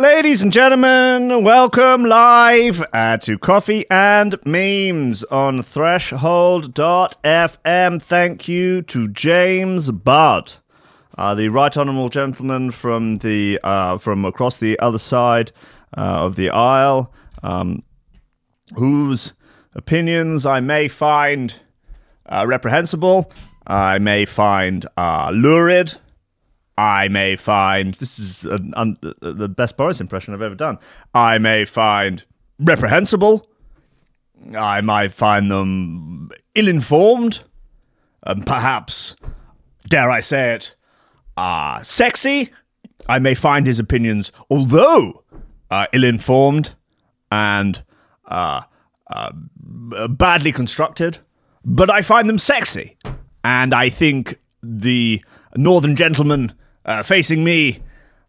Ladies and gentlemen, welcome live uh, to Coffee and Memes on Threshold.fm. Thank you to James Budd, uh, the right honourable gentleman from the uh, from across the other side uh, of the aisle, um, whose opinions I may find uh, reprehensible, I may find uh, lurid. I may find this is an, un, the best Boris impression I've ever done. I may find reprehensible. I might find them ill-informed, and perhaps, dare I say it, uh, sexy. I may find his opinions, although uh, ill-informed and uh, uh, badly constructed, but I find them sexy, and I think the northern gentleman uh, facing me.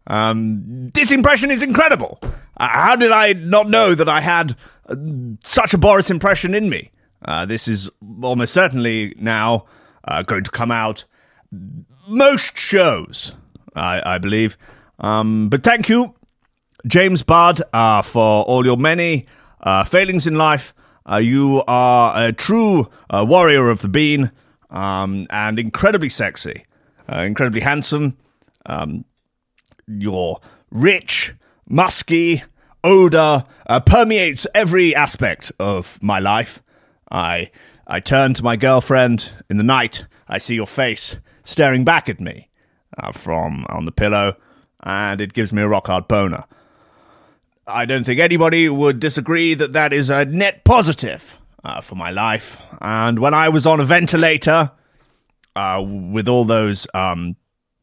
Um, this impression is incredible. Uh, how did I not know that I had uh, such a Boris impression in me? Uh, this is almost certainly now uh, going to come out most shows, I, I believe. Um, but thank you, James Budd, uh, for all your many failings in life. you are a true warrior of the bean um, and incredibly sexy, incredibly handsome. Um, your rich, musky odor uh, permeates every aspect of my life. I I turn to my girlfriend in the night. I see your face staring back at me uh, from on the pillow, and it gives me a rock hard boner. I don't think anybody would disagree that that is a net positive uh, for my life. And when I was on a ventilator uh, with all those um,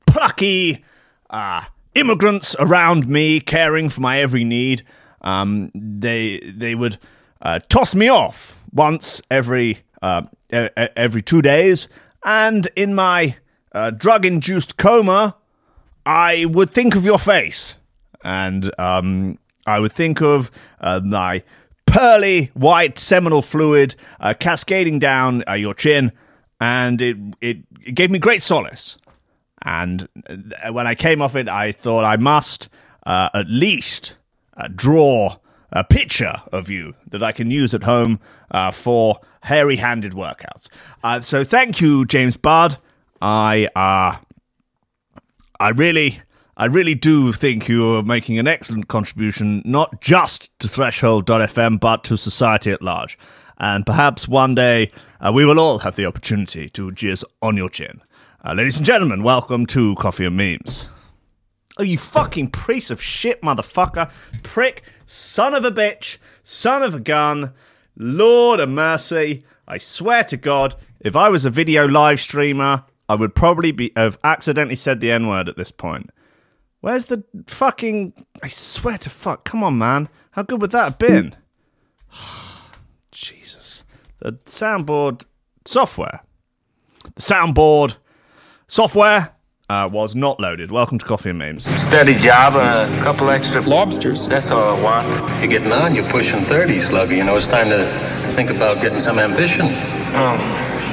plucky uh, immigrants around me, caring for my every need. Um, they they would uh, toss me off once every uh, every two days, and in my uh, drug-induced coma, I would think of your face, and um, I would think of uh, my pearly white seminal fluid uh, cascading down your chin, and it it gave me great solace. And uh, when I came off it, I thought I must uh, at least uh, draw a picture of you that I can use at home uh, for hairy handed workouts. Uh, so thank you, James Budd. I, uh, I really. I really do think you're making an excellent contribution, not just to Threshold.fm, but to society at large. And perhaps one day we will all have the opportunity to jizz on your chin. Uh, ladies and gentlemen, welcome to Coffee and Memes. Oh, you fucking piece of shit, motherfucker. Prick, son of a bitch, son of a gun. Lord of mercy. I swear to God, if I was a video live streamer, I would probably be have accidentally said the N word at this point. Where's the fucking. I swear to fuck. Come on, man. How good would that have been? Jesus. The soundboard software. The soundboard Software uh, was not loaded. Welcome to Coffee and Memes. Steady job, a couple extra lobsters. That's all I want. You're getting on. You're pushing 30, Slugger. You know, it's time to think about getting some ambition. Oh,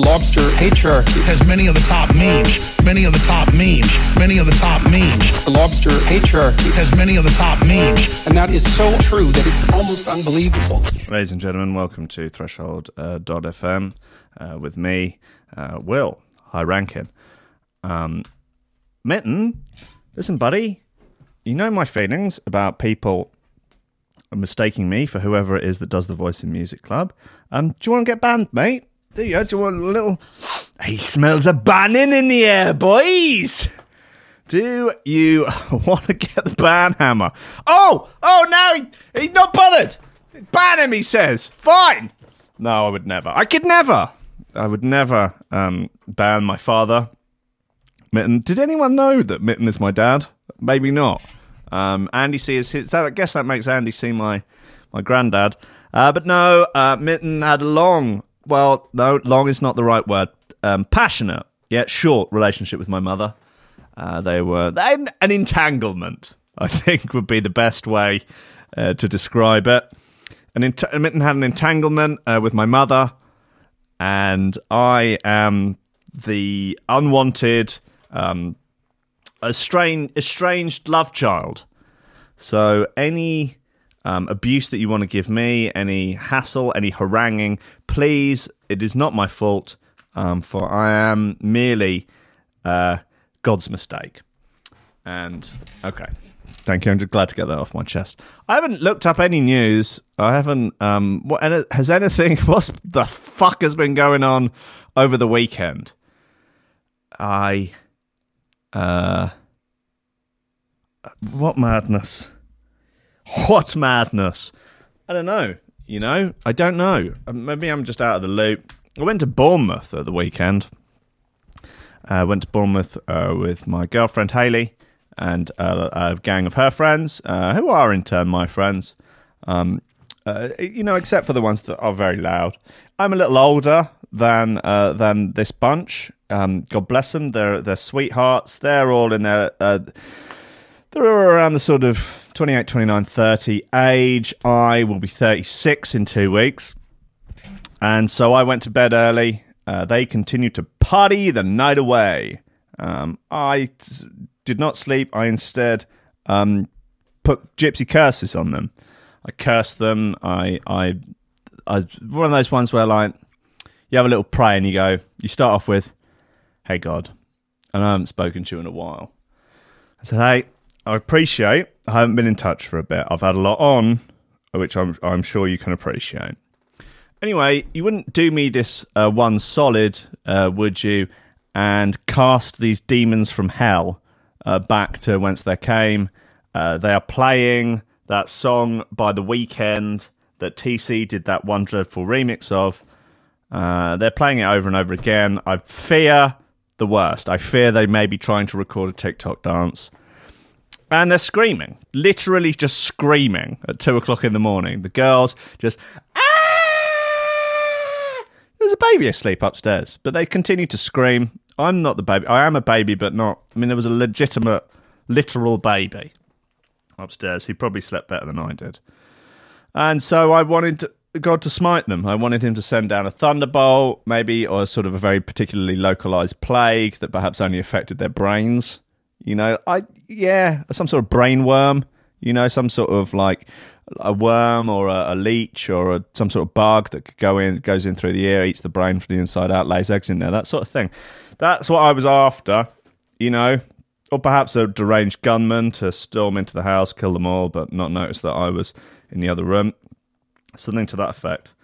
The lobster patriarchy has many of the top memes, many of the top memes, many of the top memes. The lobster patriarchy has many of the top memes. And that is so true that it's almost unbelievable. Ladies and gentlemen, welcome to Threshold uh, FM uh, with me, uh, Will, high ranking. Um, Mitten, listen, buddy, you know my feelings about people mistaking me for whoever it is that does the voice in Music Club. Um, do you want to get banned, mate? Do you? Want a little? He smells a banning in the air, boys. Do you want to get the ban hammer? Oh, oh, now he, he's not bothered. Ban him, he says. Fine. No, I would never. I could never. I would never um, ban my father. Mitten. Did anyone know that Mitten is my dad? Maybe not. Um, Andy C is his. I guess that makes Andy C my my granddad. Uh, but no, uh, Mitten had a long well, no, long is not the right word. Um, passionate yeah, short relationship with my mother. Uh, they were an, an entanglement, I think, would be the best way uh, to describe it. An ent- Mitten had an entanglement uh, with my mother, and I am the unwanted, um, estranged, estranged love child. So any um, abuse that you want to give me, any hassle, any haranguing, please, it is not my fault, um, for I am merely uh, God's mistake. And okay, thank you. I'm just glad to get that off my chest. I haven't looked up any news. I haven't. Um, what has anything? What the fuck has been going on over the weekend? I, uh, what madness? What madness? I don't know. You know, I don't know. Uh, Maybe I'm just out of the loop. I went to Bournemouth at the weekend. I went to Bournemouth uh, with my girlfriend Haley and uh, a gang of her friends, uh, who are in turn my friends. Um, uh, you know, except for the ones that are very loud. I'm a little older than uh, than this bunch. Um, God bless them. They're they're sweethearts. They're all in their uh, they're around the sort of 28, 29, 30 age. I will be 36 in two weeks. And so I went to bed early. Uh, they continued to party the night away. Um, I t- did not sleep. I instead um, put gypsy curses on them. I cursed them. I, I, I, one of those ones where like you have a little pray and you go, you start off with, "Hey God," and I haven't spoken to you in a while. I said, "Hey, I appreciate. I haven't been in touch for a bit. I've had a lot on, which I'm I'm sure you can appreciate." Anyway, you wouldn't do me this uh, one solid, uh, would you? And cast these demons from hell uh, back to whence they came. Uh, they are playing that song by The Weeknd that TC did that one dreadful remix of. Uh, they're playing it over and over again. I fear the worst. I fear they may be trying to record a TikTok dance. And they're screaming, literally just screaming at two o'clock in the morning. The girls just, ah! There's a baby asleep upstairs, but they continue to scream. I'm not the baby. I am a baby, but not. I mean, there was a legitimate, literal baby upstairs. He probably slept better than I did. And so I wanted God to smite them. I wanted him to send down a thunderbolt, maybe, or sort of a very particularly localized plague that perhaps only affected their brains. You know, I yeah, some sort of brain worm. You know, some sort of like a worm or a, a leech or a, some sort of bug that could go in, goes in through the ear, eats the brain from the inside out, lays eggs in there, that sort of thing. That's what I was after. You know, or perhaps a deranged gunman to storm into the house, kill them all, but not notice that I was in the other room. Something to that effect.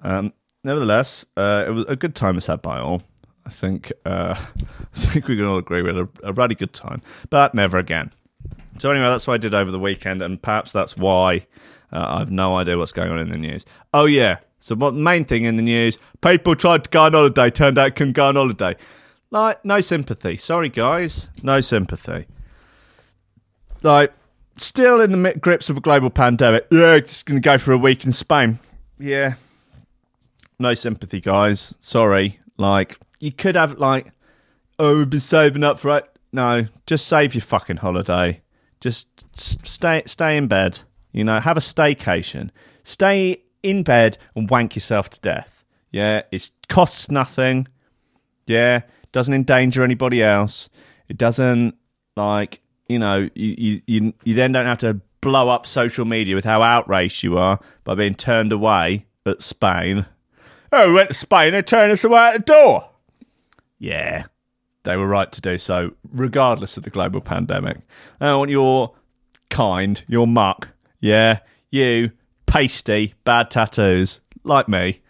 Um, nevertheless, uh, it was a good time was had by all. I think uh, I think we can all agree we had a, a really good time, but never again. So anyway, that's what I did over the weekend, and perhaps that's why uh, I have no idea what's going on in the news. Oh yeah, so what main thing in the news? People tried to go on holiday, turned out couldn't go on holiday. Like no sympathy. Sorry guys, no sympathy. Like still in the grips of a global pandemic. Yeah, just gonna go for a week in Spain. Yeah, no sympathy, guys. Sorry. Like you could have like, oh, we've been saving up for it. No, just save your fucking holiday. Just stay stay in bed. You know, have a staycation. Stay in bed and wank yourself to death. Yeah, it costs nothing. Yeah, doesn't endanger anybody else. It doesn't like you know you you you, then don't have to blow up social media with how outraged you are by being turned away at Spain. Oh, we went to Spain. They turned us away at the door. Yeah, they were right to do so, regardless of the global pandemic. I want your kind, your muck, yeah, you, pasty, bad tattoos, like me,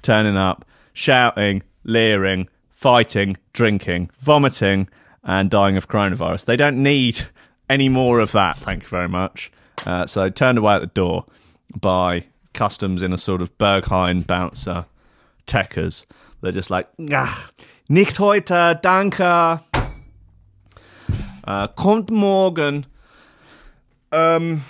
turning up, shouting, leering, fighting, drinking, vomiting, and dying of coronavirus. They don't need any more of that, thank you very much. Uh, so turned away at the door by customs in a sort of Berghain bouncer techers. They're just like, ah, nicht heute, danke. Uh, kommt morgen. Um,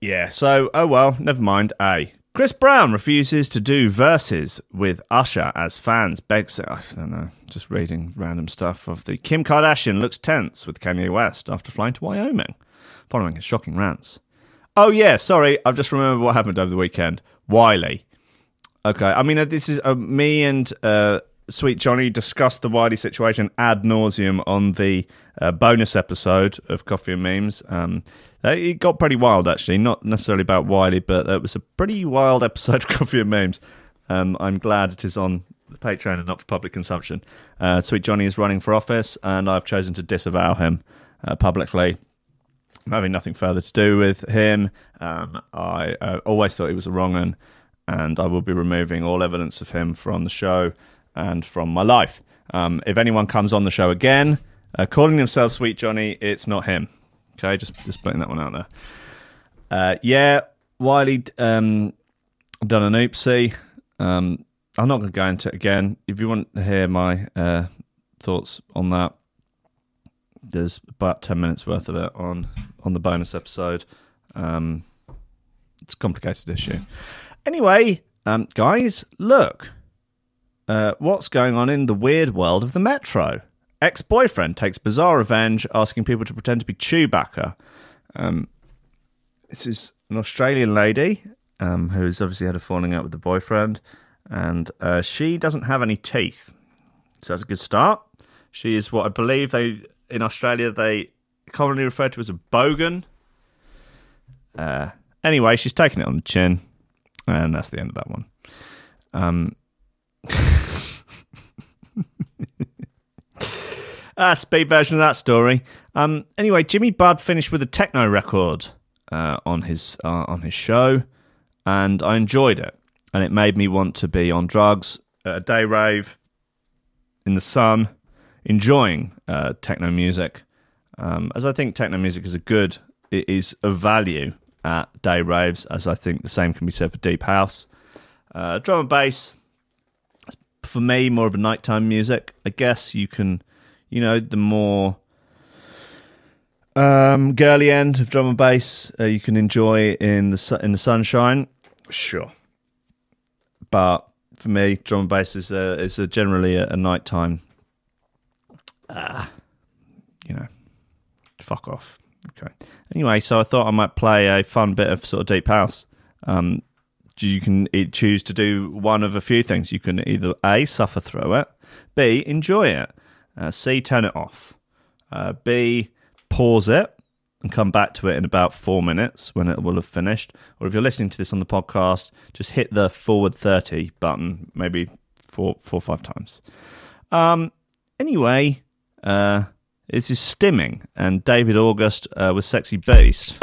yeah, so, oh well, never mind. A. Chris Brown refuses to do verses with Usher as fans begs. I don't know, just reading random stuff of the Kim Kardashian looks tense with Kanye West after flying to Wyoming, following his shocking rants. Oh yeah, sorry, I've just remembered what happened over the weekend. Wiley. Okay, I mean uh, this is uh, me and uh, Sweet Johnny discussed the Wiley situation ad nauseum on the uh, bonus episode of Coffee and Memes. Um, uh, it got pretty wild, actually. Not necessarily about Wiley, but it was a pretty wild episode of Coffee and Memes. Um, I'm glad it is on the Patreon and not for public consumption. Uh, Sweet Johnny is running for office, and I've chosen to disavow him uh, publicly. I'm having nothing further to do with him. Um, I uh, always thought he was a wrong one, and I will be removing all evidence of him from the show and from my life. Um, if anyone comes on the show again, uh, calling themselves Sweet Johnny, it's not him. Okay, just just putting that one out there. Uh, yeah, Wiley um, done an oopsie. Um, I'm not going to go into it again. If you want to hear my uh, thoughts on that, there's about ten minutes worth of it on on the bonus episode. Um, it's a complicated issue. Anyway, um, guys, look, uh, what's going on in the weird world of the Metro? Ex boyfriend takes bizarre revenge, asking people to pretend to be Chewbacca. Um, this is an Australian lady um, who's obviously had a falling out with the boyfriend, and uh, she doesn't have any teeth. So that's a good start. She is what I believe they in Australia they commonly refer to as a bogan. Uh, anyway, she's taken it on the chin, and that's the end of that one. Um, ah, speed version of that story. Um, anyway, Jimmy Budd finished with a techno record uh, on his uh, on his show, and I enjoyed it, and it made me want to be on drugs at a day rave in the sun, enjoying uh, techno music, um, as I think techno music is a good, it is of value at day raves, as I think the same can be said for deep house. Uh, drum and bass, for me, more of a nighttime music. I guess you can, you know, the more um, girly end of drum and bass uh, you can enjoy in the su- in the sunshine. Sure, but for me, drum and bass is a, is a generally a, a nighttime. Ah, you know, fuck off. Okay. Anyway, so I thought I might play a fun bit of sort of deep house. Um, you can e- choose to do one of a few things. You can either A, suffer through it, B, enjoy it, uh, C, turn it off. Uh, B, pause it and come back to it in about four minutes when it will have finished. Or if you're listening to this on the podcast, just hit the forward 30 button, maybe four, four or five times. Um, anyway, uh, this is Stimming and David August uh, with Sexy Beast.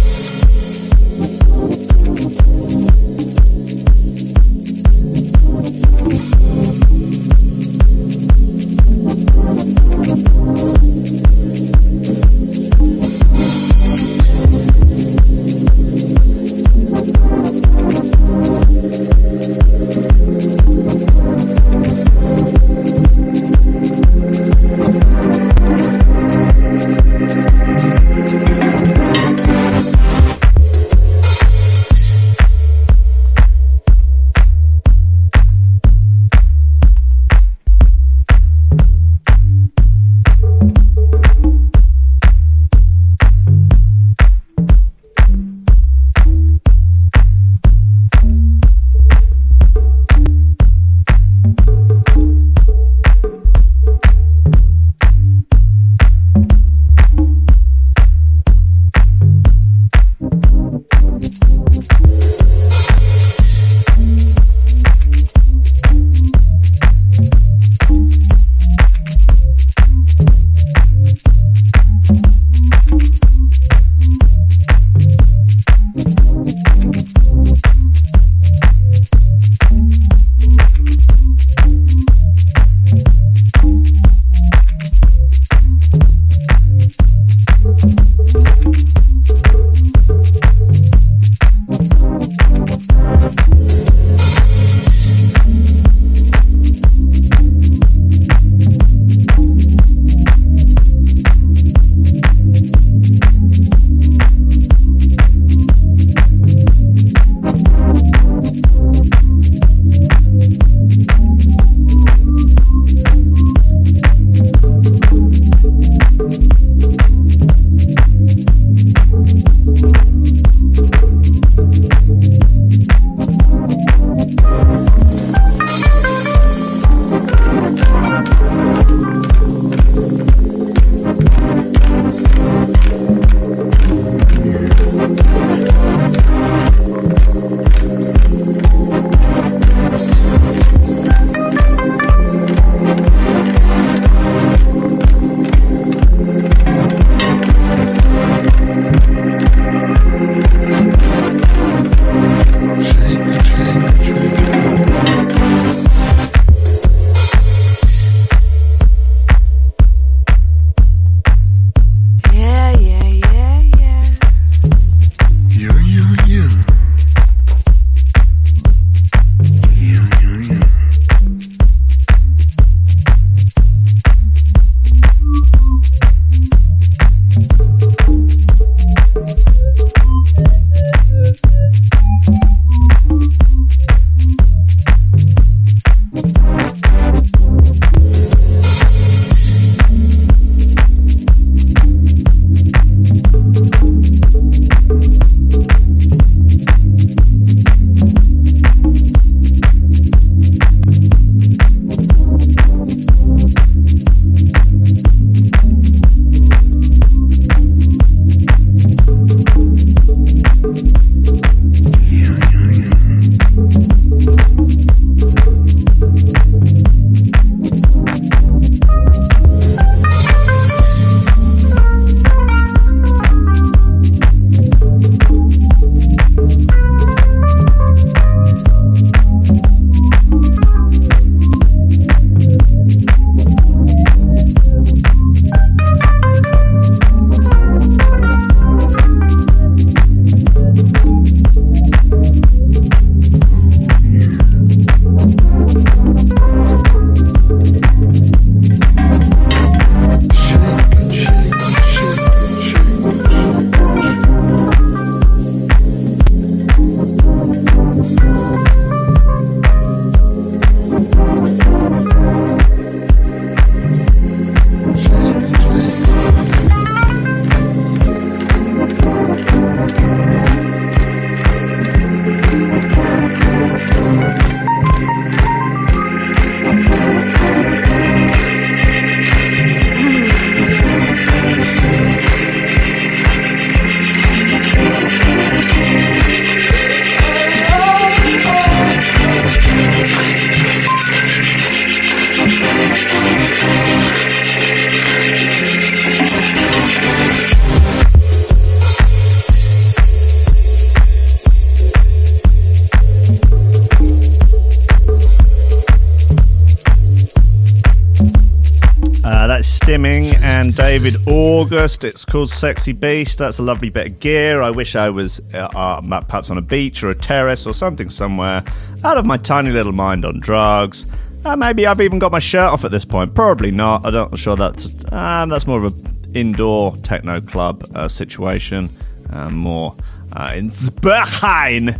David August. It's called Sexy Beast. That's a lovely bit of gear. I wish I was uh, uh, perhaps on a beach or a terrace or something somewhere, out of my tiny little mind on drugs. Uh, maybe I've even got my shirt off at this point. Probably not. I don't, I'm sure that's um, that's more of an indoor techno club uh, situation, uh, more uh, in Berghain.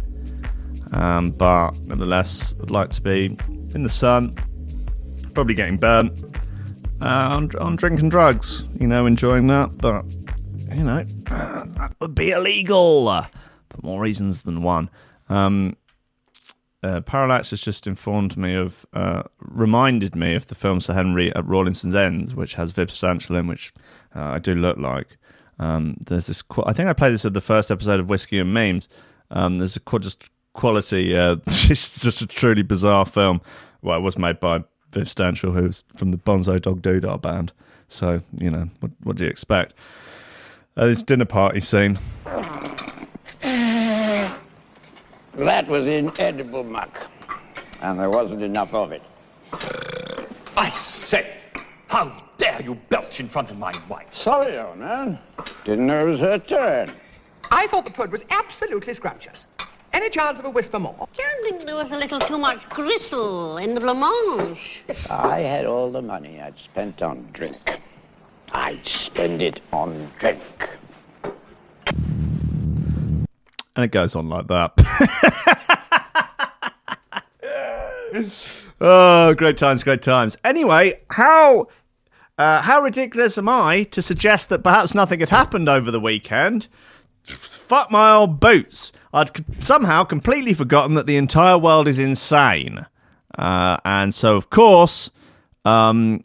Um, but nevertheless, I'd like to be in the sun, probably getting burnt uh, on, on drinking drugs, you know, enjoying that. But, you know, that would be illegal uh, for more reasons than one. Um, uh, Parallax has just informed me of, uh, reminded me of the film Sir Henry at Rawlinson's End, which has Viv Stanshall in, which uh, I do look like. Um, there's this, qu- I think I played this at the first episode of Whiskey and Memes. Um, there's a qu- just quality, uh, it's just a truly bizarre film. Well, it was made by Viv Stanshall, who's from the Bonzo Dog Doodah band. So, you know, what, what do you expect? Uh, this dinner party scene. That was inedible muck, and there wasn't enough of it. I say, how dare you belch in front of my wife? Sorry, old man. Didn't know it was her turn. I thought the pud was absolutely scrumptious. Any chance of a whisper more? don't think there was a little too much gristle in the blancmange. If I had all the money I'd spent on drink, I'd spend it on drink. And it goes on like that. oh, great times, great times. Anyway, how uh, how ridiculous am I to suggest that perhaps nothing had happened over the weekend? Fuck my old boots. I'd somehow completely forgotten that the entire world is insane. Uh, and so, of course, um,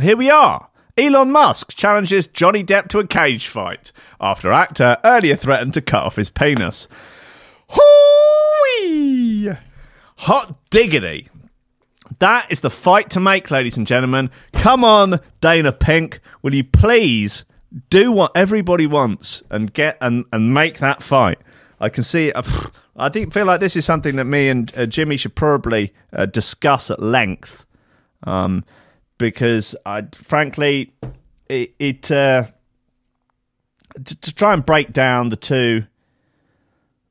here we are. Elon Musk challenges Johnny Depp to a cage fight after actor earlier threatened to cut off his penis. Hoo-wee! Hot diggity. That is the fight to make, ladies and gentlemen. Come on, Dana Pink. Will you please do what everybody wants and get and, and make that fight? I can see. Uh, I think feel like this is something that me and uh, Jimmy should probably uh, discuss at length, um, because I frankly it, it uh, to, to try and break down the two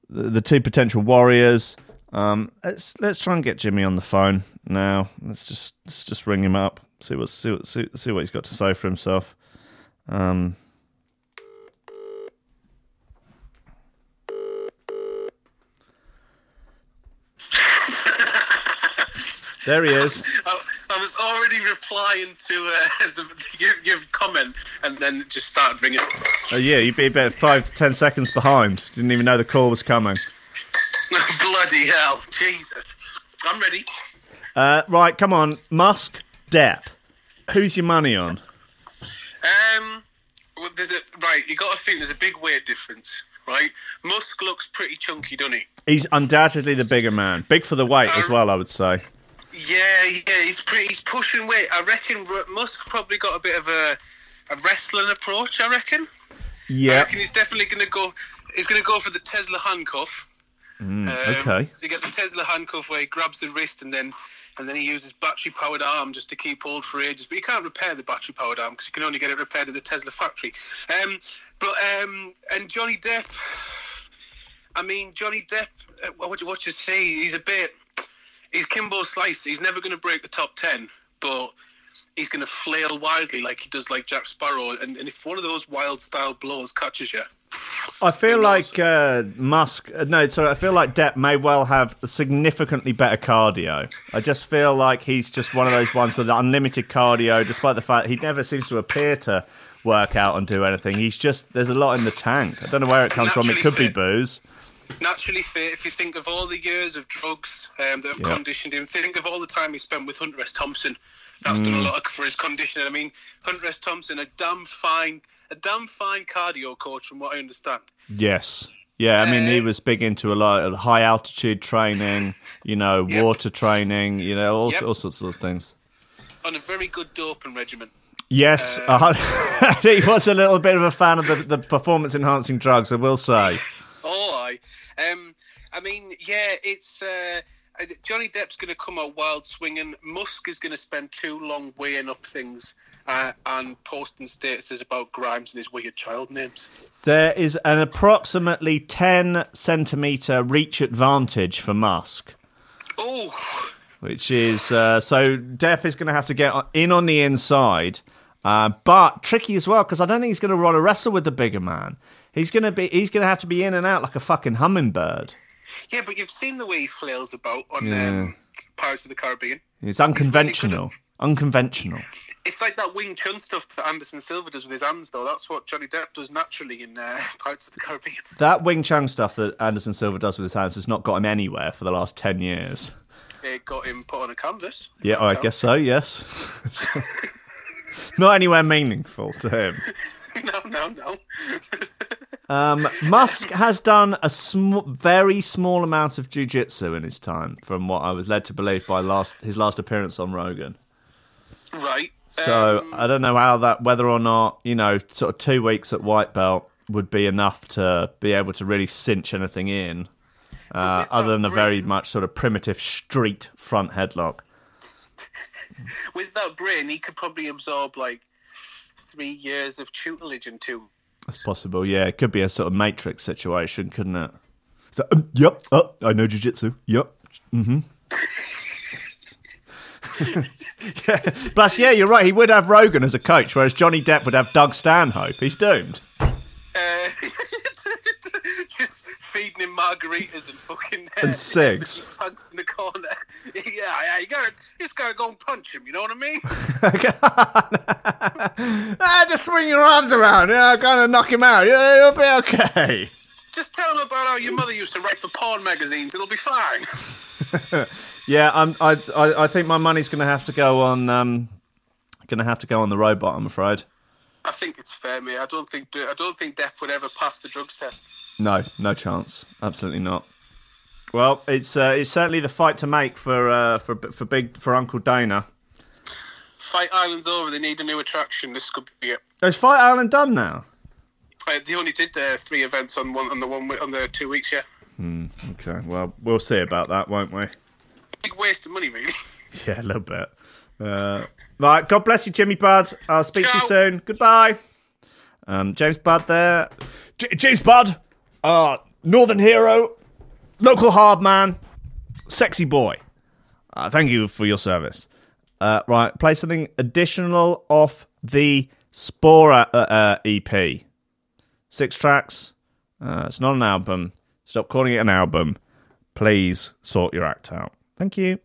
the, the two potential warriors. Um, let's let's try and get Jimmy on the phone now. Let's just let's just ring him up. See what see what see, see what he's got to say for himself. Um, there he is. I, I was already replying to uh, the, your, your comment and then it just started ringing. Oh yeah, you'd be about five to ten seconds behind. Didn't even know the call was coming. Bloody hell. Jesus. I'm ready. Uh, right, come on, Musk, Depp. Who's your money on? Um, well, there's a right. You got to think there's a big weight difference, right? Musk looks pretty chunky, doesn't he? He's undoubtedly the bigger man. Big for the weight as well, I would say. Yeah, yeah. He's pretty. He's pushing weight. I reckon Musk probably got a bit of a a wrestling approach. I reckon. Yeah. I reckon he's definitely going to go. He's going to go for the Tesla handcuff. Mm, Um, okay. You get the Tesla handcuff where he grabs the wrist and then and then he uses battery powered arm just to keep hold for ages. But you can't repair the battery powered arm because you can only get it repaired at the Tesla factory. Um, but um, and Johnny Depp, I mean Johnny Depp, uh, what what you say? He's a bit. He's Kimbo Slice. He's never going to break the top ten, but he's going to flail wildly like he does like Jack Sparrow. And, and if one of those wild style blows catches you, I feel like uh, Musk. uh, No, sorry. I feel like Depp may well have significantly better cardio. I just feel like he's just one of those ones with unlimited cardio, despite the fact he never seems to appear to work out and do anything. He's just there's a lot in the tank. I don't know where it comes from. It Naturally could be booze. naturally fit. If you think of all the years of drugs um, that have Yeah. conditioned him, think of all the time he spent with Hunter S. Thompson. That's done a Mm. lot for his conditioning. I mean, Hunter S. Thompson, a damn fine, a damn fine cardio coach, from what I understand. Yes. Yeah, I mean, he was big into a lot of high altitude training, you know, water training, you know, all, Yep. all sorts of things. On a very good doping regimen. Yes, uh, he was a little bit of a fan of the, the performance enhancing drugs, I will say. Oh, I. Um, I mean, yeah, it's uh, uh, Johnny Depp's going to come out wild swinging. Musk is going to spend too long weighing up things, uh, and posting statuses about Grimes and his weird child names. There is an approximately 10 centimetre reach advantage for Musk. Oh, which is uh, so Depp is going to have to get in on the inside, uh, but tricky as well because I don't think he's going to want to wrestle with the bigger man. He's going to be he's going to have to be in and out like a fucking hummingbird. Yeah, but you've seen the way he flails about on Yeah. um, Pirates of the Caribbean. It's unconventional, unconventional. It's like that Wing Chun stuff that Anderson Silva does with his hands, though. That's what Johnny Depp does naturally in uh, Pirates of the Caribbean. That Wing Chun stuff that Anderson Silva does with his hands has not got him anywhere for the last ten years. It got him put on a canvas. Yeah, I guess so. Yes, not anywhere meaningful to him. no, no, no. Um, Musk has done a sm- very small amount of jujitsu in his time, from what I was led to believe by last his last appearance on Rogan. Right. So Um, I don't know how that, whether or not you know, sort of two weeks at white belt would be enough to be able to really cinch anything in, uh, other than a very much sort of primitive street front headlock. with that brain, he could probably absorb like three years of tutelage in two. That's possible. Yeah, it could be a sort of matrix situation, couldn't it? So, um, yep. Oh, I know jujitsu. Yep. Mm-hmm. yeah. Plus, yeah, you're right. He would have Rogan as a coach, whereas Johnny Depp would have Doug Stanhope. He's doomed. Uh, just feeding him margaritas and fucking uh, And cigs. Pugs in the corner. yeah, yeah, you gotta, you just gotta go and punch him. You know what I mean? ah, just swing your arms around. Yeah, kind of knock him out. Yeah, you'll be okay. just tell him about how your mother used to write for porn magazines. It'll be fine. Yeah, I'm, I, I, I think my money's to have to go on. Um, to have to go on the robot. I'm afraid. I think it's fair, mate. I don't think I don't think Depp would ever pass the drugs test. No, no chance. Absolutely not. Well, it's uh, it's certainly the fight to make for uh, for for big for Uncle Dana. Fight Island's over. They need a new attraction. This could be it. Is Fight Island done now? Uh, they only did uh, three events on one on the one on the two weeks. Yeah, Hmm. Okay. Well, we'll see about that, won't we? big waste of money, really. Yeah, a little bit. Uh, right. God bless you, Jimmy Budd. I'll speak to you soon. Goodbye. Um, James Budd there. J- James Budd, uh, Northern hero, local hard man, sexy boy. Uh, thank you for your service. Uh, right, play something additional off the Spora uh, uh, EP. Six tracks. Uh, it's not an album. Stop calling it an album. Please sort your act out. Thank you.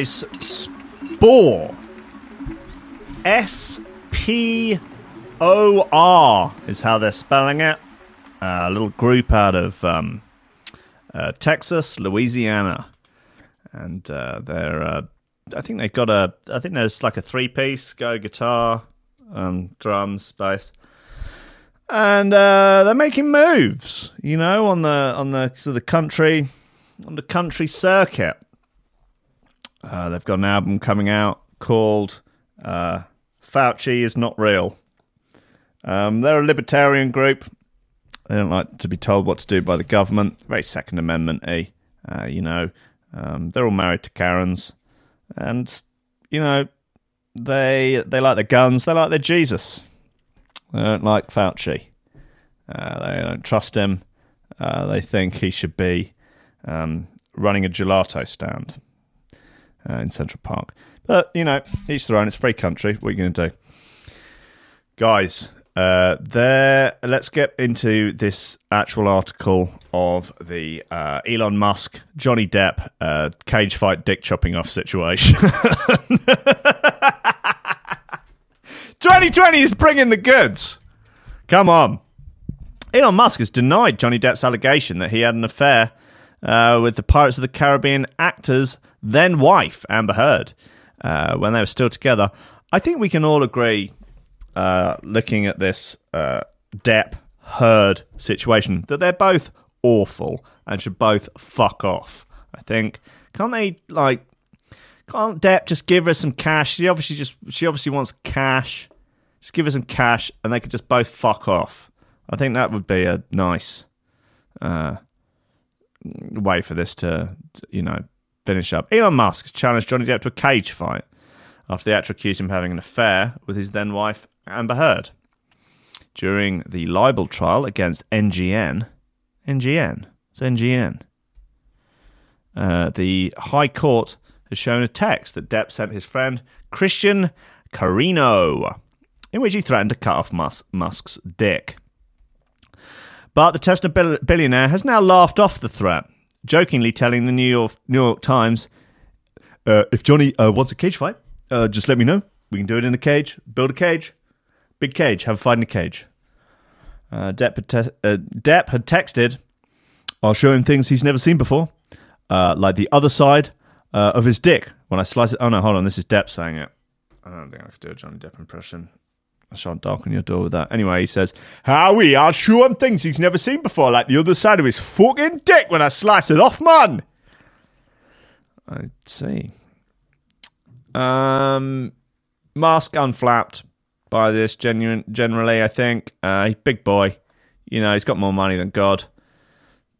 Is Spore. S P O R is how they're spelling it. Uh, a little group out of um, uh, Texas, Louisiana, and uh, they're. Uh, I think they've got a. I think there's like a three-piece: go guitar, um, drums, bass, and uh, they're making moves. You know, on the on the sort of the country on the country circuit. Uh, they've got an album coming out called uh, "Fauci is Not Real." Um, they're a libertarian group. They don't like to be told what to do by the government. Very Second Amendment y. Uh, you know, um, they're all married to Karens, and you know, they they like their guns. They like their Jesus. They don't like Fauci. Uh, they don't trust him. Uh, they think he should be um, running a gelato stand uh, in Central Park. But you know, each their own. It's free country. What are you going to do, guys? Uh, there. Let's get into this actual article of the uh, Elon Musk, Johnny Depp uh, cage fight, dick chopping off situation. 2020 is bringing the goods. Come on. Elon Musk has denied Johnny Depp's allegation that he had an affair uh, with the Pirates of the Caribbean actor's then wife, Amber Heard, uh, when they were still together. I think we can all agree, uh, looking at this uh, Depp Heard situation, that they're both awful and should both fuck off. I think. Can't they, like, can't Depp just give her some cash? She obviously just, she obviously wants cash. Just give her some cash and they could just both fuck off. I think that would be a nice uh, way for this to, you know, finish up. Elon Musk challenged Johnny Depp to a cage fight after the actor accused him of having an affair with his then wife, Amber Heard. During the libel trial against NGN, NGN, it's NGN, uh, the High Court has shown a text that Depp sent his friend Christian Carino, in which he threatened to cut off Mus- Musk's dick. But the Tesla billionaire has now laughed off the threat, jokingly telling the New York, New York Times, uh, "If Johnny uh, wants a cage fight, uh, just let me know. We can do it in a cage. Build a cage, big cage. Have a fight in a cage." Uh, Depp, had te- uh, Depp had texted, "I'll show him things he's never seen before, uh, like the other side uh, of his dick when I slice it." Oh no, hold on. This is Depp saying it. I don't think I could do a Johnny Depp impression. I shan't darken your door with that. Anyway, he says, Howie, I'll show him things he's never seen before, like the other side of his fucking dick when I slice it off, man. I see. Um, Musk unflapped by this genuine, generally, I think. Uh, big boy. You know, he's got more money than God.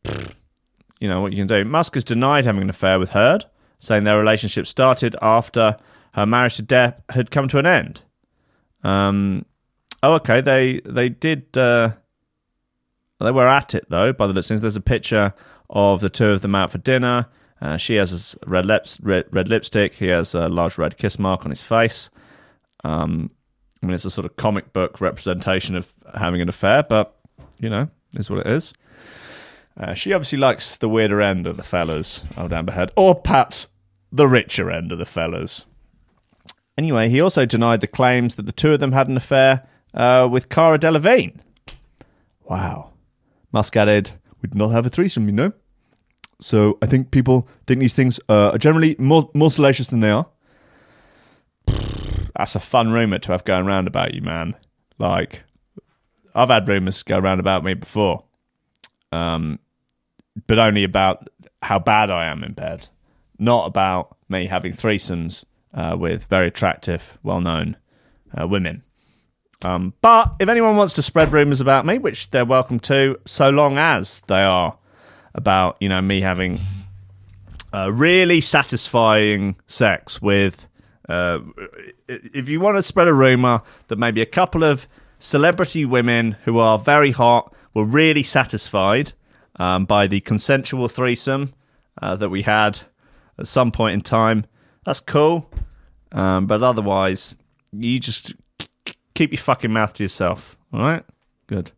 You know, what you can do. Musk has denied having an affair with Heard, saying their relationship started after her marriage to Depp had come to an end. Um, oh, okay. They they did. Uh, they were at it though. By the looks things, there's a picture of the two of them out for dinner. Uh, she has red lips, red, red lipstick. He has a large red kiss mark on his face. Um, I mean, it's a sort of comic book representation of having an affair, but you know, is what it is. Uh, she obviously likes the weirder end of the fellas, old Amber Heard, or perhaps the richer end of the fellas. Anyway, he also denied the claims that the two of them had an affair uh, with Cara Delevingne. Wow. Musk added, We did not have a threesome, you know? So I think people think these things uh, are generally more, more salacious than they are. That's a fun rumour to have going around about you, man. Like, I've had rumours go around about me before, um, but only about how bad I am in bed, not about me having threesomes uh, with very attractive, well known uh, women. Um, but if anyone wants to spread rumors about me, which they're welcome to, so long as they are about you know me having uh, really satisfying sex with. Uh, if you want to spread a rumor that maybe a couple of celebrity women who are very hot were really satisfied um, by the consensual threesome uh, that we had at some point in time, that's cool. Um, but otherwise, you just keep your fucking mouth to yourself. All right? Good.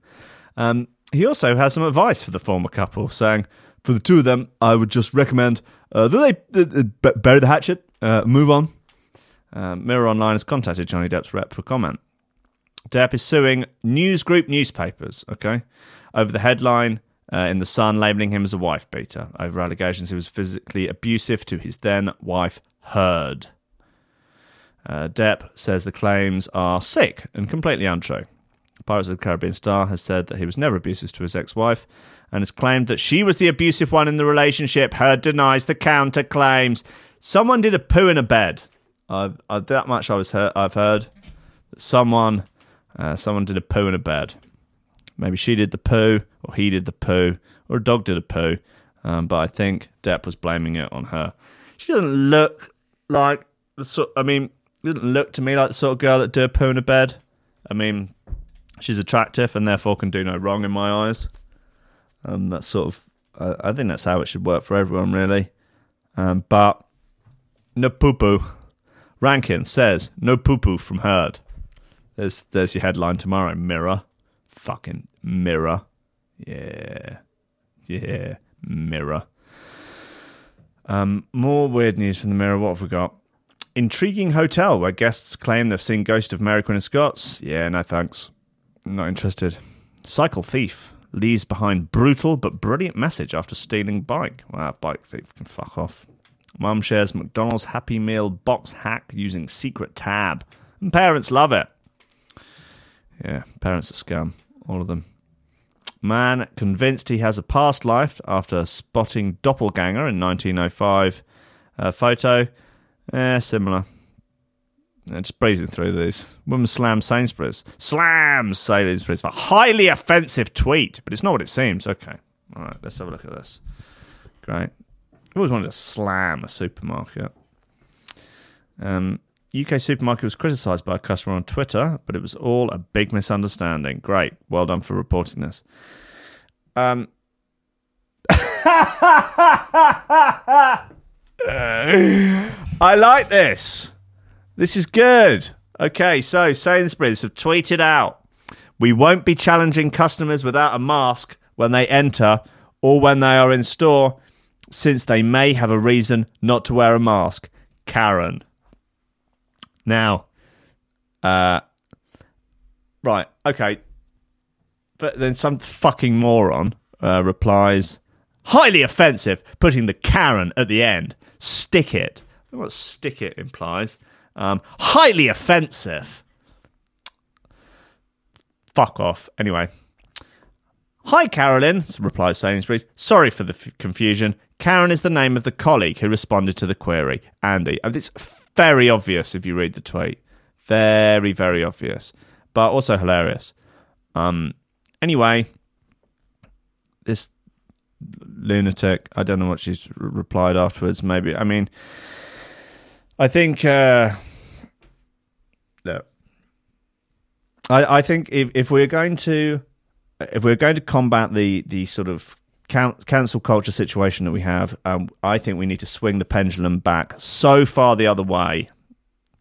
Um, he also has some advice for the former couple, saying, for the two of them, I would just recommend uh, that they uh, bury the hatchet, uh, move on. Uh, Mirror Online has contacted Johnny Depp's rep for comment. Depp is suing News Group newspapers, okay, over the headline uh, in The Sun labeling him as a wife beater, over allegations he was physically abusive to his then wife, Heard. Uh, Depp says the claims are sick and completely untrue. Pirates of the Caribbean star has said that he was never abusive to his ex wife and has claimed that she was the abusive one in the relationship. Heard denies the counterclaims. Someone did a poo in a bed. I've, I've that much I was I've heard. That someone, uh, someone did a poo in a bed. Maybe she did the poo, or he did the poo, or a dog did a poo. Um, but I think Depp was blaming it on her. She doesn't look like the sort. I mean, doesn't look to me like the sort of girl that do poo in a bed. I mean, she's attractive and therefore can do no wrong in my eyes. Um, that's sort of, I, I think that's how it should work for everyone, really. Um, but no poo poo. Rankin says no poo poo from Heard. There's there's your headline tomorrow. Mirror, fucking mirror. Yeah, yeah, mirror. Um, more weird news from the mirror. What have we got? Intriguing hotel where guests claim they've seen Ghost of Mary Queen of Scots. Yeah, no thanks. Not interested. Cycle thief leaves behind brutal but brilliant message after stealing bike. Wow, bike thief can fuck off. Mum shares McDonald's Happy Meal box hack using secret tab. And parents love it. Yeah, parents are scum. All of them. Man convinced he has a past life after spotting doppelganger in 1905. Uh, photo, eh, similar. Uh, just breezing through these. Woman slams Sainsbury's. Slams Sainsbury's for a highly offensive tweet, but it's not what it seems. Okay. All right, let's have a look at this. Great. I always wanted to slam a supermarket. Um, UK supermarket was criticised by a customer on Twitter, but it was all a big misunderstanding. Great. Well done for reporting this. Um, I like this. This is good. Okay, so Sainsbury's have tweeted out we won't be challenging customers without a mask when they enter or when they are in store, since they may have a reason not to wear a mask. Karen. Now, uh, right, okay. But then some fucking moron uh, replies, highly offensive, putting the Karen at the end. Stick it. I what stick it implies. Um, highly offensive. Fuck off. Anyway. Hi, Carolyn, replies Sainsbury's. Sorry for the f- confusion. Karen is the name of the colleague who responded to the query, Andy. And it's very obvious if you read the tweet. Very, very obvious. But also hilarious. Um, anyway, this lunatic, I don't know what she's re- replied afterwards. Maybe, I mean, I think, uh, look, I, I think if, if we're going to, if we're going to combat the, the sort of can- cancel culture situation that we have, um, I think we need to swing the pendulum back so far the other way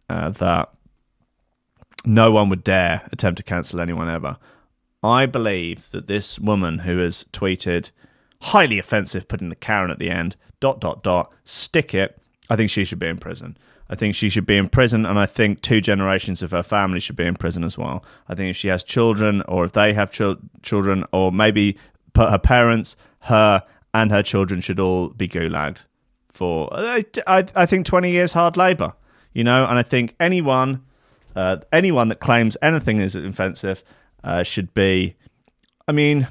uh, that no one would dare attempt to cancel anyone ever. I believe that this woman who has tweeted highly offensive, putting the Karen at the end, dot dot dot, stick it. I think she should be in prison. I think she should be in prison, and I think two generations of her family should be in prison as well. I think if she has children, or if they have chil- children, or maybe her parents, her, and her children should all be gulagged for, I, I, I think, 20 years hard labour, you know, and I think anyone, uh, anyone that claims anything is offensive uh, should be, I mean,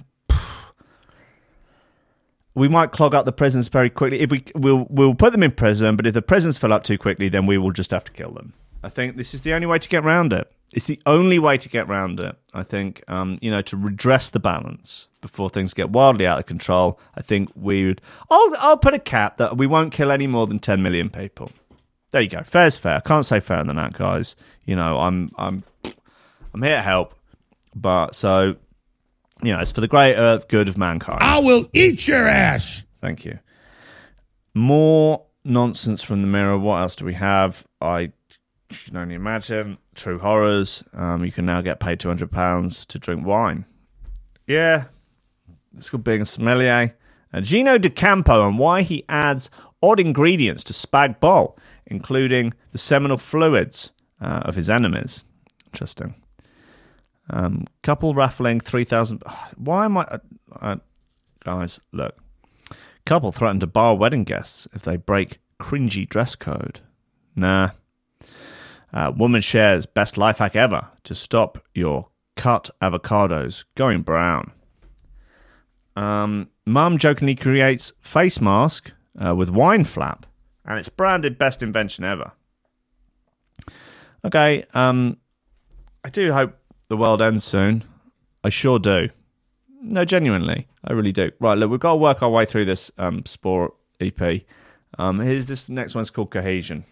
we might clog up the prisons very quickly. If we we'll we'll put them in prison, but if the prisons fill up too quickly, then we will just have to kill them. I think this is the only way to get around it. It's the only way to get around it. I think, um, you know, to redress the balance before things get wildly out of control. I think we would. I'll I'll put a cap that we won't kill any more than ten million people. There you go. Fair's fair. I can't say fairer than that, guys. You know, I'm I'm I'm here to help, but so you know, it's for the greater good of mankind. I will eat your ass. Thank you. More nonsense from the mirror. What else do we have? I can only imagine. True horrors. Um, you can now get paid two hundred pounds to drink wine. Yeah, it's called being a sommelier. uh, Gino D'Acampo and why he adds odd ingredients to Spag Bol, including the seminal fluids uh, of his enemies. Interesting. Um, couple raffling 3,000. Why am I. Uh, uh, guys, look. Couple threatened to bar wedding guests if they break cringy dress code. Nah. Uh, woman shares best life hack ever to stop your cut avocados going brown. Um, Mum jokingly creates face mask uh, with wine flap, and it's branded best invention ever. Okay, um, I do hope the world ends soon. I sure do. No, genuinely, I really do. Right, look, we've got to work our way through this um, Spore EP. Um, here's this next one's called Cohesion.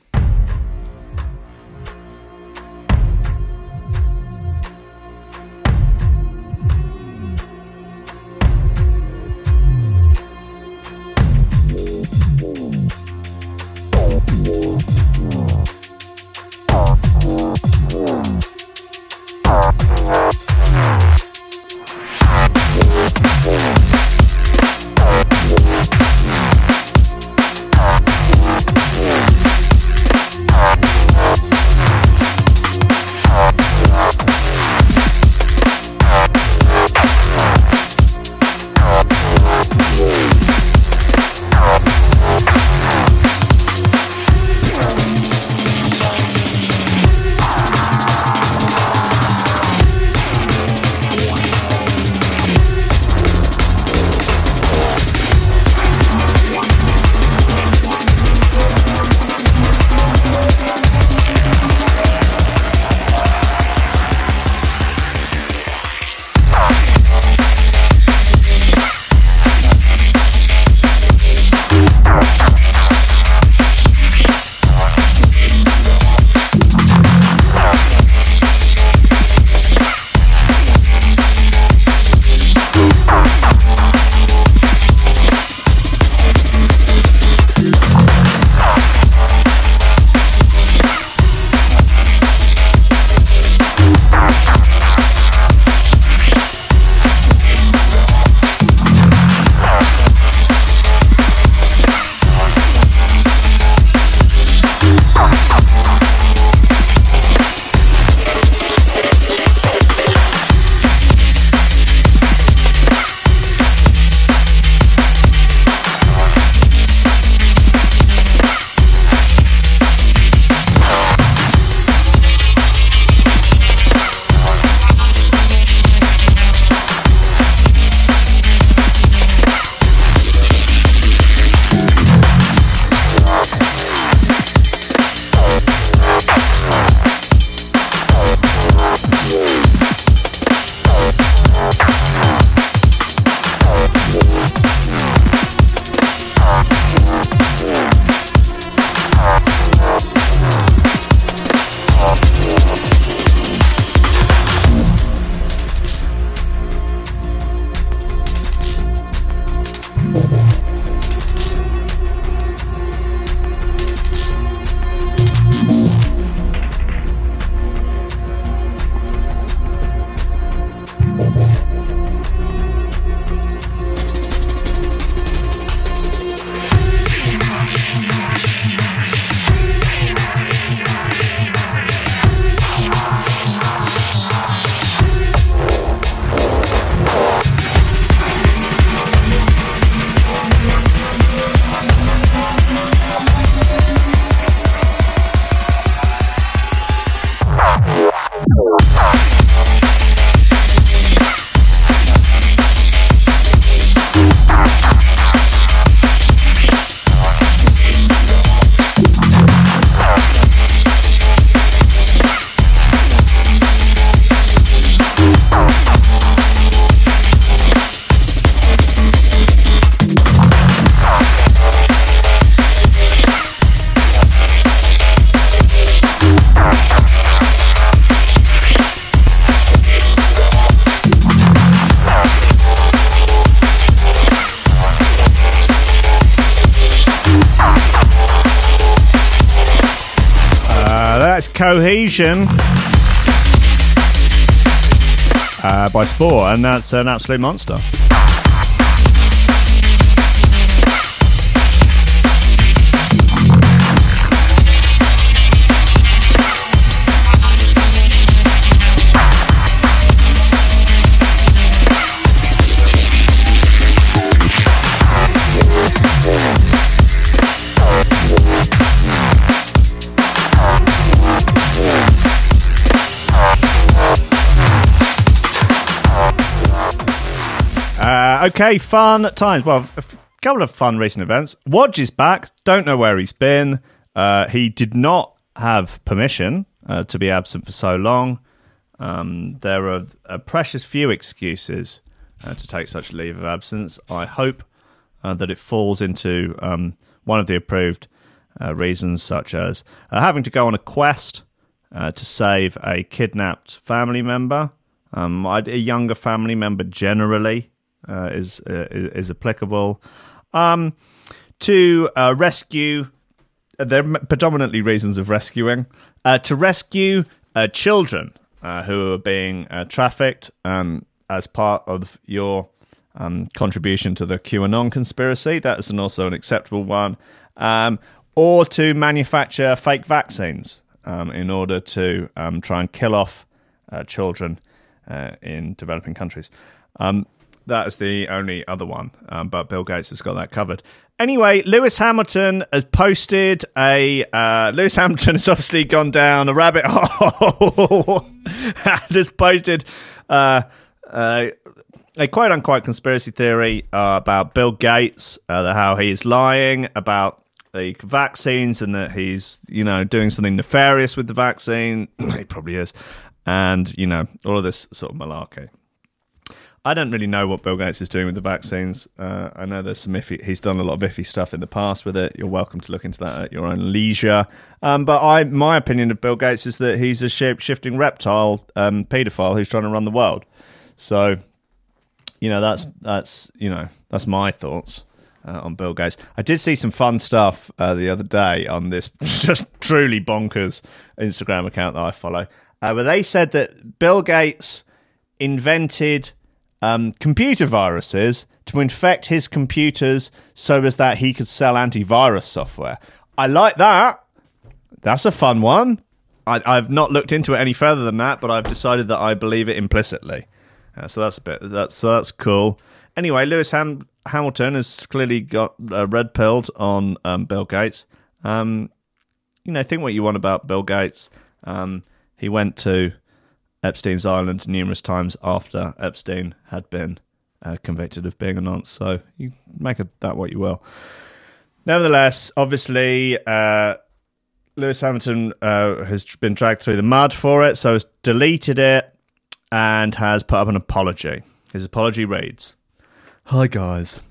Uh, by Spore, and that's an absolute monster. Okay, fun times. Well, a couple of fun recent events. Wodge is back. Don't know where he's been. Uh, he did not have permission uh, to be absent for so long. Um, there are a precious few excuses uh, to take such leave of absence. I hope uh, that it falls into um, one of the approved uh, reasons, such as uh, having to go on a quest to save a kidnapped family member. Um, a younger family member generally uh, is, uh, is applicable. Um, to uh, rescue, uh, they're predominantly reasons of rescuing. To rescue children who are being trafficked um, as part of your um, contribution to the QAnon conspiracy. That is an, also an acceptable one. Um, or to manufacture fake vaccines um, in order to um, try and kill off uh, children uh, in developing countries. That is the only other one, um, but Bill Gates has got that covered. Anyway, Lewis Hamilton has posted a. Uh, Lewis Hamilton has obviously gone down a rabbit hole and has posted uh, uh, a quote unquote conspiracy theory uh, about Bill Gates, uh, how he is lying about the vaccines and that he's, you know, doing something nefarious with the vaccine. he probably is. And, you know, all of this sort of malarkey. I don't really know what Bill Gates is doing with the vaccines. Uh, I know there's some iffy. He's done a lot of iffy stuff in the past with it. You're welcome to look into that at your own leisure. Um, but I, my opinion of Bill Gates is that he's a shape shifting reptile um, paedophile who's trying to run the world. So, you know, that's that's you know that's my thoughts uh, on Bill Gates. I did see some fun stuff uh, the other day on this just truly bonkers Instagram account that I follow, uh, where they said that Bill Gates invented um, computer viruses to infect his computers so as that he could sell antivirus software. I like that. That's a fun one. I, I've not looked into it any further than that, but I've decided that I believe it implicitly. Uh, so that's a bit that's so that's cool. Anyway, Lewis Ham- Hamilton has clearly got uh, red pilled on um, Bill Gates. Um, you know, think what you want about Bill Gates. Um, he went to Epstein's Island numerous times after Epstein had been uh, convicted of being a nonce. So you make that what you will. Nevertheless, obviously, uh, Lewis Hamilton uh, has been dragged through the mud for it, so has deleted it and has put up an apology. His apology reads Hi, guys.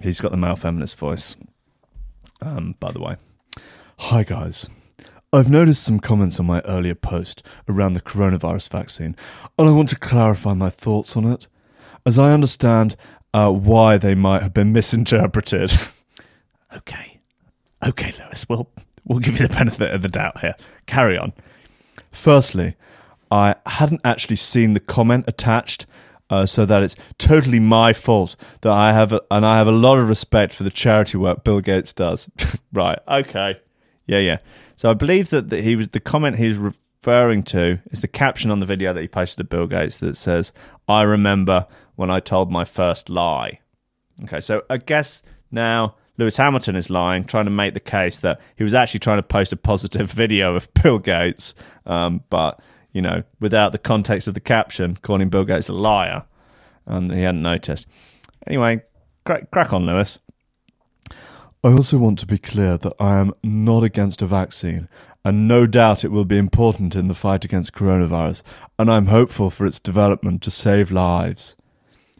He's got the male feminist voice, um, by the way. Hi, guys. I've noticed some comments on my earlier post around the coronavirus vaccine, and I want to clarify my thoughts on it, as I understand uh, why they might have been misinterpreted. okay. Okay, Lewis, we'll, we'll give you the benefit of the doubt here. Carry on. Firstly, I hadn't actually seen the comment attached, uh, so that it's totally my fault that I have, a, and I have a lot of respect for the charity work Bill Gates does. right? Okay. Yeah, yeah. So I believe that he was the comment he was referring to is the caption on the video that he posted to Bill Gates that says, "I remember when I told my first lie." Okay, so I guess now Lewis Hamilton is lying, trying to make the case that he was actually trying to post a positive video of Bill Gates, um, but you know, without the context of the caption, calling Bill Gates a liar, and he hadn't noticed. Anyway, crack, crack on, Lewis. I also want to be clear that I am not against a vaccine, and no doubt it will be important in the fight against coronavirus, and I'm hopeful for its development to save lives.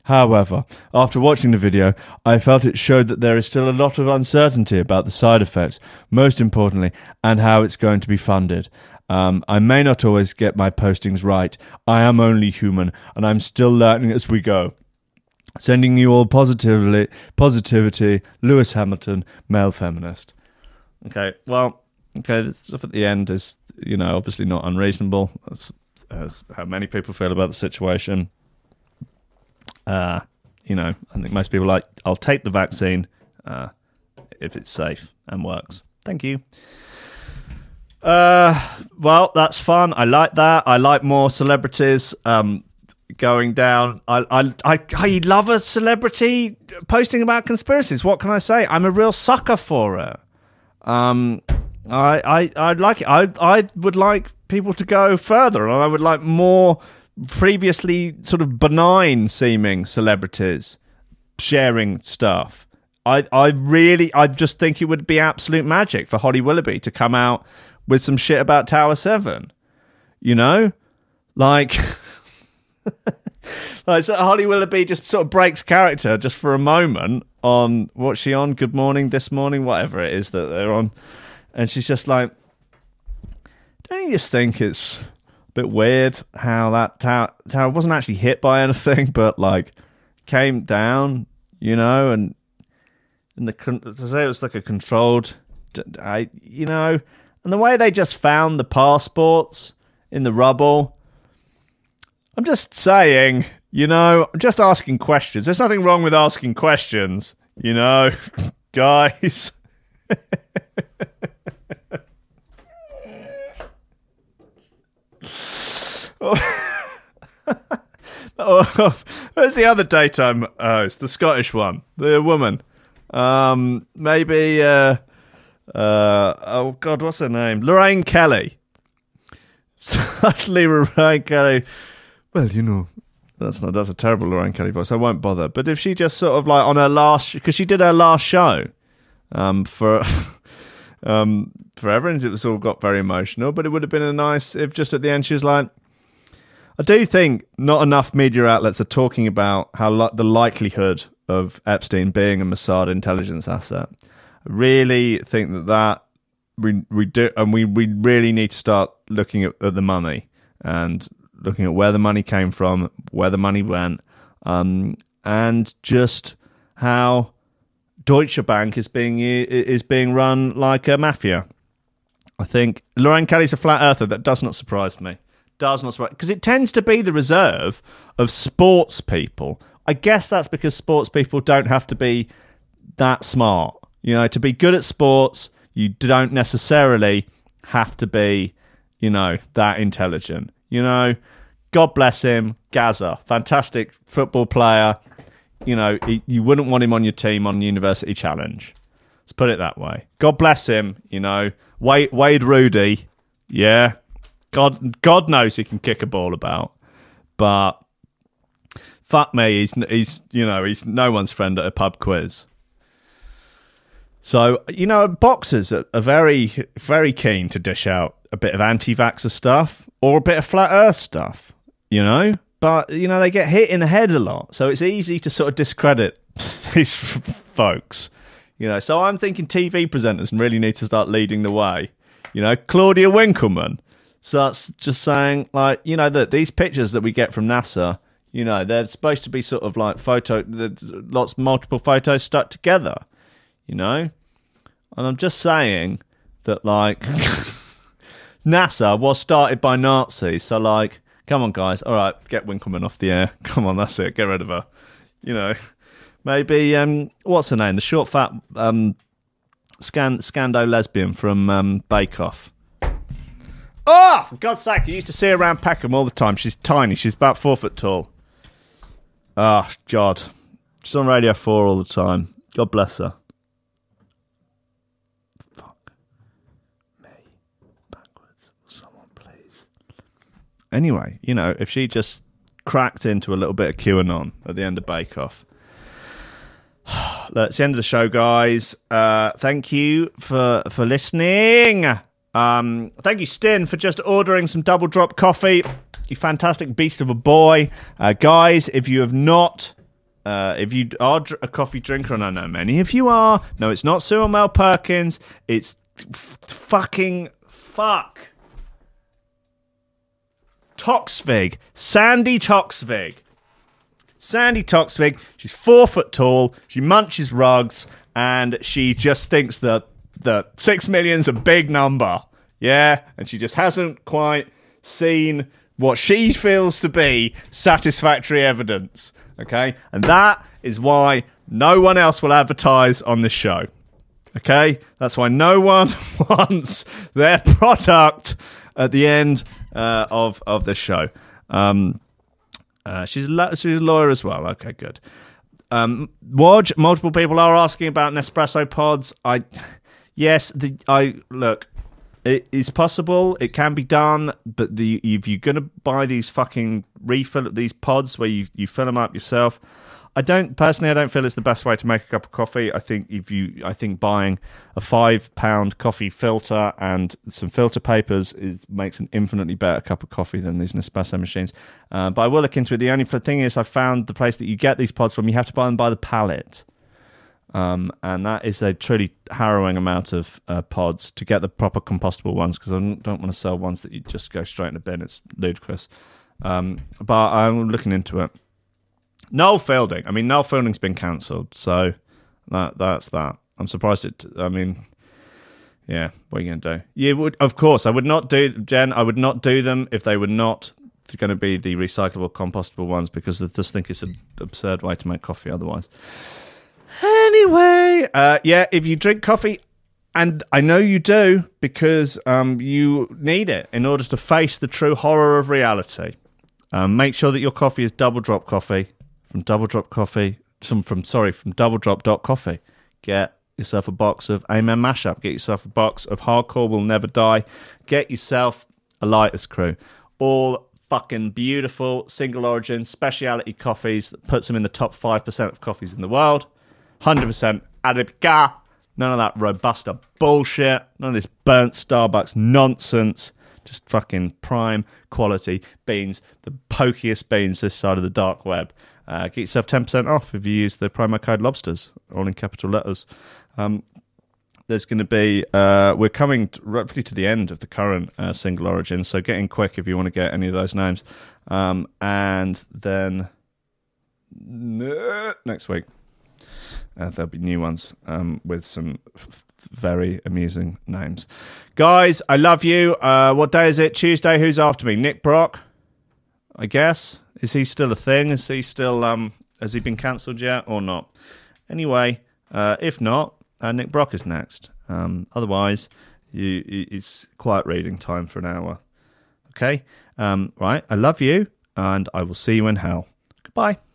However, after watching the video, I felt it showed that there is still a lot of uncertainty about the side effects, most importantly, and how it's going to be funded. Um, I may not always get my postings right. I am only human, and I'm still learning as we go. Sending you all positively, positivity, Lewis Hamilton, male feminist. Okay, well, okay, this stuff at the end is, you know, obviously not unreasonable. That's, how many people feel about the situation. Uh, you know, I think most people like, I'll take the vaccine uh, if it's safe and works. Thank you. Uh, well, that's fun. I like that. I like more celebrities um, going down. I, I, I, I love a celebrity posting about conspiracies. What can I say? I'm a real sucker for it. Um, I, I, I'd like it. I, I would like people to go further, and I would like more previously sort of benign seeming celebrities sharing stuff. I I really I just think it would be absolute magic for Holly Willoughby to come out with some shit about Tower Seven. You know, like. Like, so Holly Willoughby just sort of breaks character just for a moment on what's she on? Good morning, this morning, whatever it is that they're on, and she's just like, don't you just think it's a bit weird how that tower, tower wasn't actually hit by anything, but like came down, you know, and and the to say it was like a controlled, I you know, and the way they just found the passports in the rubble. I'm just saying, you know, I'm just asking questions. There's nothing wrong with asking questions, you know, guys. oh, where's the other daytime host? The Scottish one, the woman. Um, maybe. Uh, uh, oh God, what's her name? Lorraine Kelly. Suddenly, Lorraine Kelly. Well, you know, that's not that's a terrible Lorraine Kelly voice. I won't bother. But if she just sort of like on her last because she did her last show, um, for um for everyone, it was all got very emotional. But it would have been a nice if just at the end she was like, I do think not enough media outlets are talking about how li- the likelihood of Epstein being a Mossad intelligence asset. I really think that that we we do, and we we really need to start looking at, at the money and looking at where the money came from, where the money went, um, and just how Deutsche Bank is being is being run like a mafia. I think Lorraine Kelly's a flat earther. That does not surprise me. Does not surprise because it tends to be the reserve of sports people. I guess that's because sports people don't have to be that smart. You know, to be good at sports, you don't necessarily have to be, you know, that intelligent. You know, God bless him, Gazza, fantastic football player. You know, he, you wouldn't want him on your team on University Challenge. Let's put it that way. God bless him. You know, Wade, Wayne Rooney, yeah. God, God knows he can kick a ball about, but fuck me, he's he's you know he's no one's friend at a pub quiz. So you know, boxers are, are very very keen to dish out a bit of anti-vaxxer stuff or a bit of flat Earth stuff, you know. But you know they get hit in the head a lot, so it's easy to sort of discredit these folks. You know, so I'm thinking TV presenters really need to start leading the way. You know, Claudia Winkleman starts just saying like, you know, that these pictures that we get from NASA, you know, they're supposed to be sort of like photo, lots multiple photos stuck together. You know, and I'm just saying that like NASA was started by Nazis, so like, come on, guys, all right, get Winkleman off the air. Come on, that's it, get rid of her. You know, maybe um, what's her name? The short, fat um, scan scando lesbian from um, Bake Off. Oh, for God's sake! I used to see her around Peckham all the time. She's tiny. She's about four foot tall. Oh God, she's on Radio Four all the time. God bless her. Anyway, you know, if she just cracked into a little bit of QAnon at the end of Bake Off. That's the end of the show, guys. Uh, thank you for for listening. Um, thank you, Stin, for just ordering some double drop coffee. You fantastic beast of a boy, uh, guys. If you have not, uh, if you are a coffee drinker, and I know many of you are, no, it's not Cyril Mel Perkins. It's f- fucking fuck. Toksvig, Sandi Toksvig. Sandi Toksvig, she's four foot tall, she munches rugs, and she just thinks that that six million's a big number. Yeah, and she just hasn't quite seen what she feels to be satisfactory evidence. Okay, and that is why no one else will advertise on this show. Okay, that's why no one wants their product at the end uh, of of the show. Um, uh, she's a, she's a lawyer as well. Okay, good. Um, multiple people are asking about Nespresso pods. I yes, the I look. It is possible. It can be done, but the if you're gonna buy these fucking refill these pods where you you fill them up yourself, I don't personally. I don't feel it's the best way to make a cup of coffee. I think if you, I think buying a five pound coffee filter and some filter papers is makes an infinitely better cup of coffee than these Nespresso machines. Uh, but I will look into it. The only thing is, I found the place that you get these pods from. You have to buy them by the pallet. Um, and that is a truly harrowing amount of uh, pods to get the proper compostable ones because I don't, want to sell ones that you just go straight in the bin. It's ludicrous. Um, but I'm looking into it. Noel Fielding. I mean, Noel Fielding's been cancelled, so that that's that. I'm surprised it. I mean, yeah, what are you going to do? You would, of course, I would not do Jen. I would not do them if they were not going to be the recyclable, compostable ones because I just think it's an absurd way to make coffee otherwise. Anyway, uh, yeah, if you drink coffee, and I know you do because um, you need it in order to face the true horror of reality. Um, make sure that your coffee is double drop coffee from double drop coffee. Some from sorry from double drop coffee. Get yourself a box of Amen Mashup. Get yourself a box of Hardcore Will Never Die. Get yourself a Lighters Crew. All fucking beautiful single origin speciality coffees that puts them in the top five percent of coffees in the world. Hundred percent Arabica. None of that Robusta bullshit. None of this burnt Starbucks nonsense. Just fucking prime quality beans. The pokiest beans this side of the dark web. Uh, get yourself 10% off if you use the promo code LOBSTERS, all in capital letters. Um, there's going to be, uh, we're coming roughly to the end of the current uh, single origin, so get in quick if you want to get any of those names. Um, and then next week, uh, there'll be new ones um, with some f- very amusing names. Guys, I love you. Uh, what day is it? Tuesday. Who's after me? Nick Brock, I guess. Is he still a thing? Is he still um? Has he been cancelled yet or not? Anyway, uh, if not, uh, Nick Brock is next. Um, otherwise, you, it's quiet reading time for an hour. Okay. Um, right. I love you, and I will see you in hell. Goodbye.